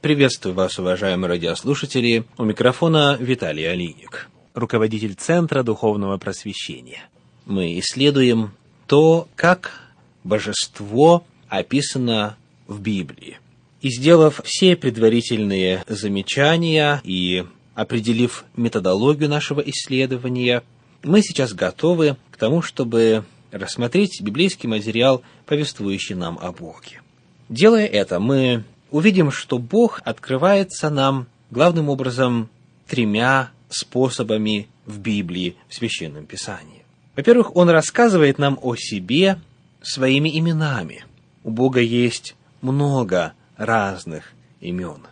Приветствую вас, уважаемые радиослушатели. У микрофона Виталий Алиник, руководитель Центра Духовного Просвещения. Мы исследуем то, как божество описано в Библии. И сделав все предварительные замечания и определив методологию нашего исследования, мы сейчас готовы к тому, чтобы рассмотреть библейский материал, повествующий нам о Боге. Делая это, мы увидим, что Бог открывается нам главным образом тремя способами в Библии, в Священном Писании. Во-первых, Он рассказывает нам о себе своими именами. У Бога есть много разных имен.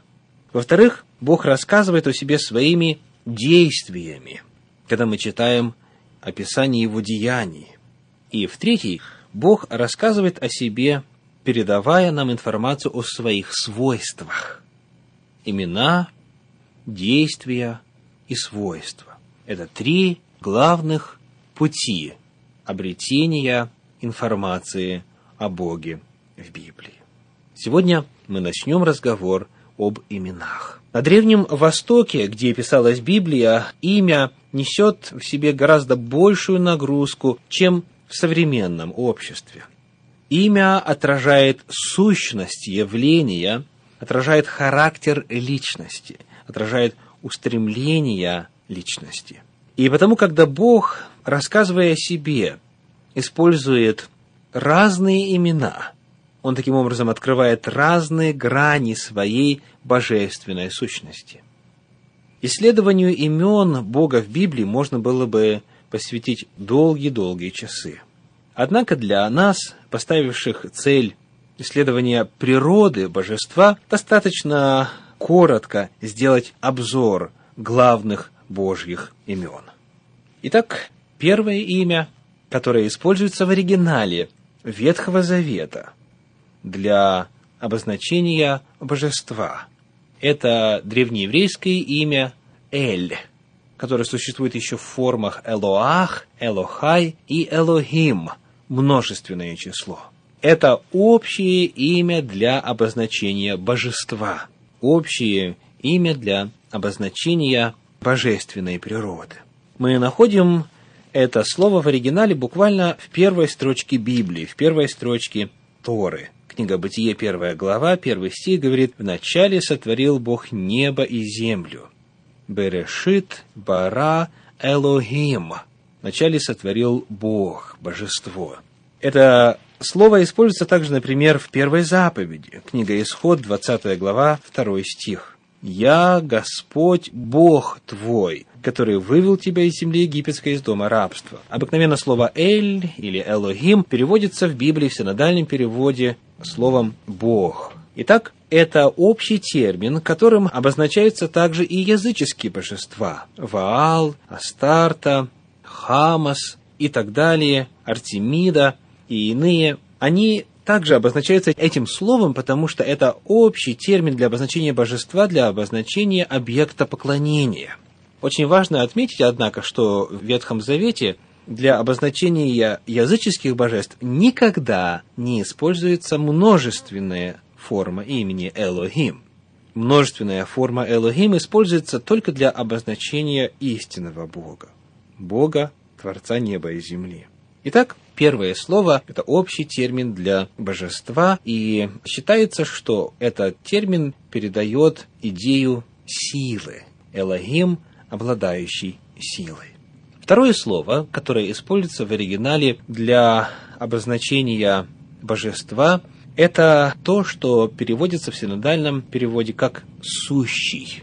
Во-вторых, Бог рассказывает о себе своими действиями, когда мы читаем описание Его деяний. И в-третьих, Бог рассказывает о себе передавая нам информацию о своих свойствах. Имена, действия и свойства. Это три главных пути обретения информации о Боге в Библии. Сегодня мы начнем разговор об именах. На Древнем Востоке, где писалась Библия, имя несет в себе гораздо большую нагрузку, чем в современном обществе – Имя отражает сущность явления, отражает характер личности, отражает устремления личности. И потому, когда Бог, рассказывая о себе, использует разные имена, Он таким образом открывает разные грани своей божественной сущности. Исследованию имен Бога в Библии можно было бы посвятить долгие-долгие часы – Однако для нас, поставивших цель исследования природы божества, достаточно коротко сделать обзор главных Божьих имен. Итак, первое имя, которое используется в оригинале Ветхого Завета для обозначения божества, это древнееврейское имя Эль, которое существует еще в формах Элоах, Элохай и Элохим – множественное число. Это общее имя для обозначения божества, общее имя для обозначения божественной природы. Мы находим это слово в оригинале буквально в первой строчке Библии, в первой строчке Торы. Книга Бытие, первая глава, первый стих говорит, «Вначале сотворил Бог небо и землю». Берешит бара Элохим – вначале сотворил Бог, божество. Это слово используется также, например, в первой заповеди, книга Исход, 20 глава, 2 стих. «Я Господь Бог твой, который вывел тебя из земли египетской из дома рабства». Обыкновенно слово «эль» или «элохим» переводится в Библии в синодальном переводе словом «бог». Итак, это общий термин, которым обозначаются также и языческие божества – Ваал, Астарта, Хамас и так далее, Артемида и иные, они также обозначаются этим словом, потому что это общий термин для обозначения божества, для обозначения объекта поклонения. Очень важно отметить, однако, что в Ветхом Завете для обозначения языческих божеств никогда не используется множественная форма имени Элохим. Множественная форма Элохим используется только для обозначения истинного Бога. Бога, Творца неба и земли. Итак, первое слово – это общий термин для божества, и считается, что этот термин передает идею силы. Элогим, обладающий силой. Второе слово, которое используется в оригинале для обозначения божества, это то, что переводится в синодальном переводе как «сущий».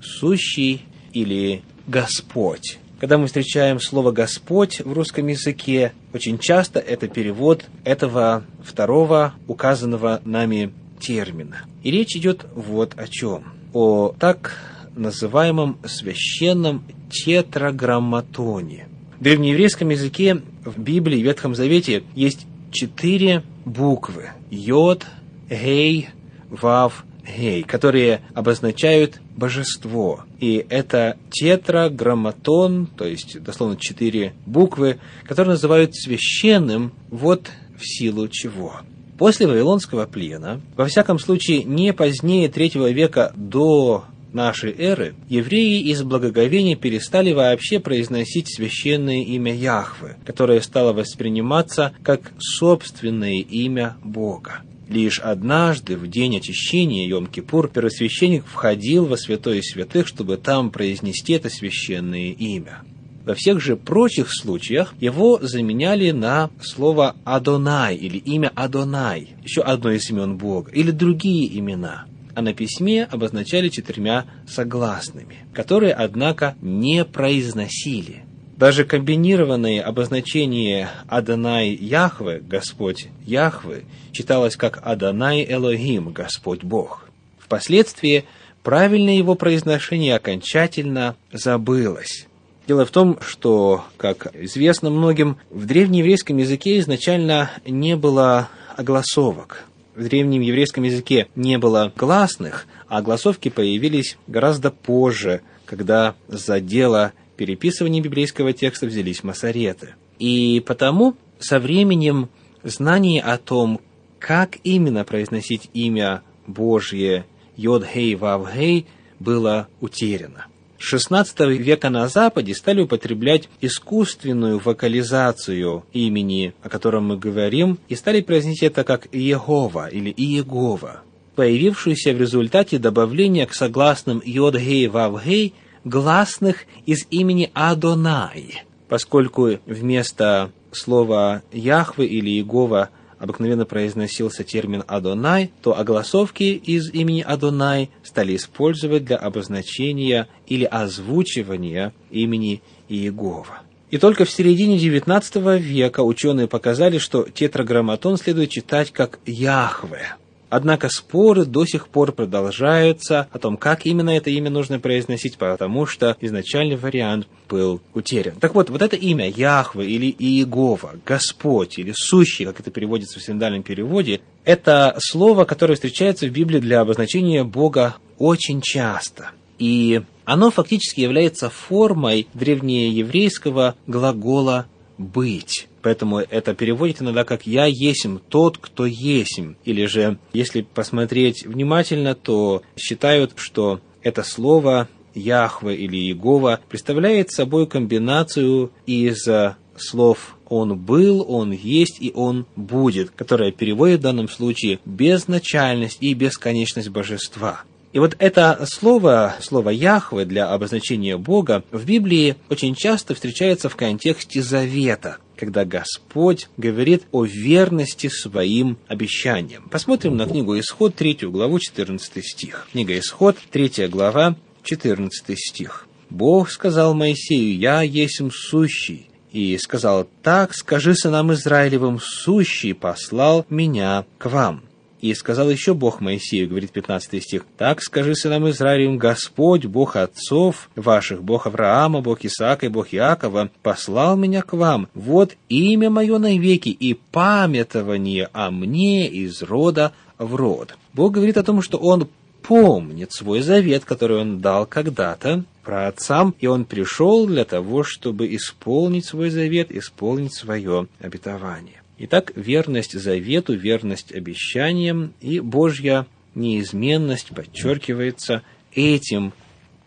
«Сущий» или «Господь». Когда мы встречаем слово «Господь» в русском языке, очень часто это перевод этого второго указанного нами термина. И речь идет вот о чем. О так называемом священном тетраграмматоне. В древнееврейском языке в Библии, в Ветхом Завете есть четыре буквы. Йод, Гей, Вав, Гей, которые обозначают божество. И это тетраграмматон, то есть дословно четыре буквы, которые называют священным вот в силу чего. После Вавилонского плена, во всяком случае не позднее третьего века до нашей эры, евреи из благоговения перестали вообще произносить священное имя Яхвы, которое стало восприниматься как собственное имя Бога. Лишь однажды, в день очищения Йом-Кипур, первосвященник входил во святое святых, чтобы там произнести это священное имя. Во всех же прочих случаях его заменяли на слово «Адонай» или имя «Адонай», еще одно из имен Бога, или другие имена – а на письме обозначали четырьмя согласными, которые, однако, не произносили. Даже комбинированное обозначение Адонай Яхве, Господь Яхве, читалось как Адонай Элохим, Господь Бог. Впоследствии правильное его произношение окончательно забылось. Дело в том, что, как известно многим, в древнееврейском языке изначально не было огласовок в древнем еврейском языке не было гласных, а гласовки появились гораздо позже, когда за дело переписывания библейского текста взялись масореты. И потому со временем знание о том, как именно произносить имя Божье Йод-Хей-Вав-Хей было утеряно. XVI века на Западе стали употреблять искусственную вокализацию имени, о котором мы говорим, и стали произносить это как Иегова или Иегова, появившуюся в результате добавления к согласным Йод-Гей, Вав-Гей гласных из имени Адонай, поскольку вместо слова Яхвы или Иегова – обыкновенно произносился термин «Адонай», то огласовки из имени Адонай стали использовать для обозначения или озвучивания имени Иегова. И только в середине XIX века ученые показали, что тетраграмматон следует читать как «Яхве», Однако споры до сих пор продолжаются о том, как именно это имя нужно произносить, потому что изначальный вариант был утерян. Так вот, вот это имя Яхве или Иегова, Господь или Сущий, как это переводится в синдальном переводе, это слово, которое встречается в Библии для обозначения Бога очень часто. И оно фактически является формой древнееврейского глагола «быть». Поэтому это переводит иногда как «я есим тот, кто есим». Или же, если посмотреть внимательно, то считают, что это слово Яхве или Иегова представляет собой комбинацию из слов «он был», «он есть» и «он будет», которая переводит в данном случае безначальность и бесконечность божества. И вот это слово, слово Яхве для обозначения Бога в Библии очень часто встречается в контексте завета – когда Господь говорит о верности своим обещаниям. Посмотрим на книгу Исход, 3 главу, 14 стих. Книга Исход, 3 глава, 14 стих. «Бог сказал Моисею, «Я есмь сущий». И сказал, «Так скажи сынам Израилевым, сущий послал меня к вам». И сказал еще Бог Моисею, говорит 15 стих, «Так скажи сынам Израилевым, Господь, Бог отцов ваших, Бог Авраама, Бог Исаака и Бог Иакова, послал меня к вам. Вот имя мое навеки и памятование о мне из рода в род». Бог говорит о том, что Он помнит свой завет, который Он дал когда-то про отцам, и Он пришел для того, чтобы исполнить свой завет, исполнить свое обетование. Итак, верность завету, верность обещаниям и Божья неизменность подчеркивается этим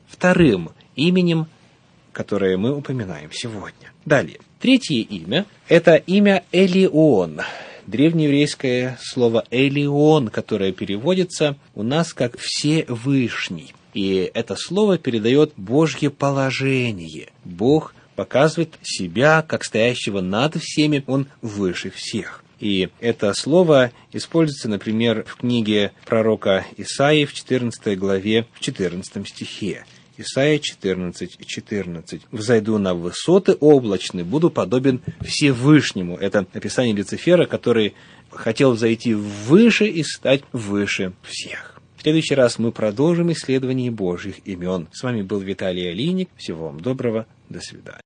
вторым именем, которое мы упоминаем сегодня. Далее. Третье имя – это имя Элион. Древнееврейское слово «элион», которое переводится у нас как «всевышний». И это слово передает Божье положение. Бог – показывает себя как стоящего над всеми, он выше всех. И это слово используется, например, в книге пророка Исаии в 14 главе, в 14 стихе. Исайя 14, 14. «Взойду на высоты облачные, буду подобен Всевышнему». Это описание Люцифера, который хотел зайти выше и стать выше всех. В следующий раз мы продолжим исследование Божьих имен. С вами был Виталий Алиник. Всего вам доброго. До свидания.